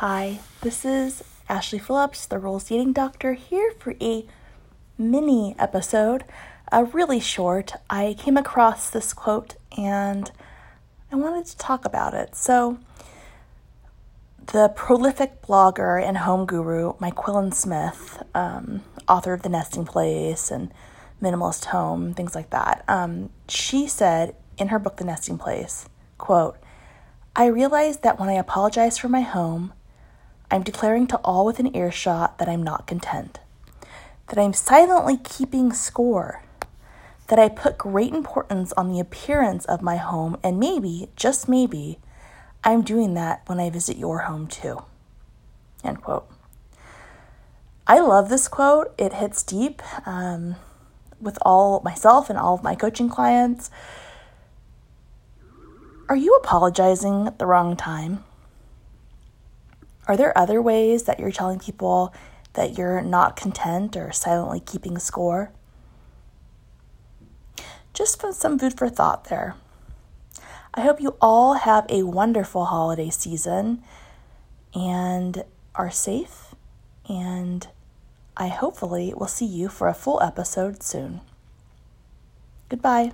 Hi, this is Ashley Phillips, the Rules Eating Doctor, here for a mini episode, a really short. I came across this quote and I wanted to talk about it. So, the prolific blogger and home guru, Myquillyn Smith, um, author of The Nesting Place and Minimalist Home, things like that, um, she said in her book, The Nesting Place, quote, I realized that when I apologize for my home, I'm declaring to all within earshot that I'm not content, that I'm silently keeping score, that I put great importance on the appearance of my home, and maybe, just maybe, I'm doing that when I visit your home too. End quote. I love this quote. It hits deep um, with all myself and all of my coaching clients. Are you apologizing at the wrong time? Are there other ways that you're telling people that you're not content or silently keeping score? Just some food for thought there. I hope you all have a wonderful holiday season and are safe. And I hopefully will see you for a full episode soon. Goodbye.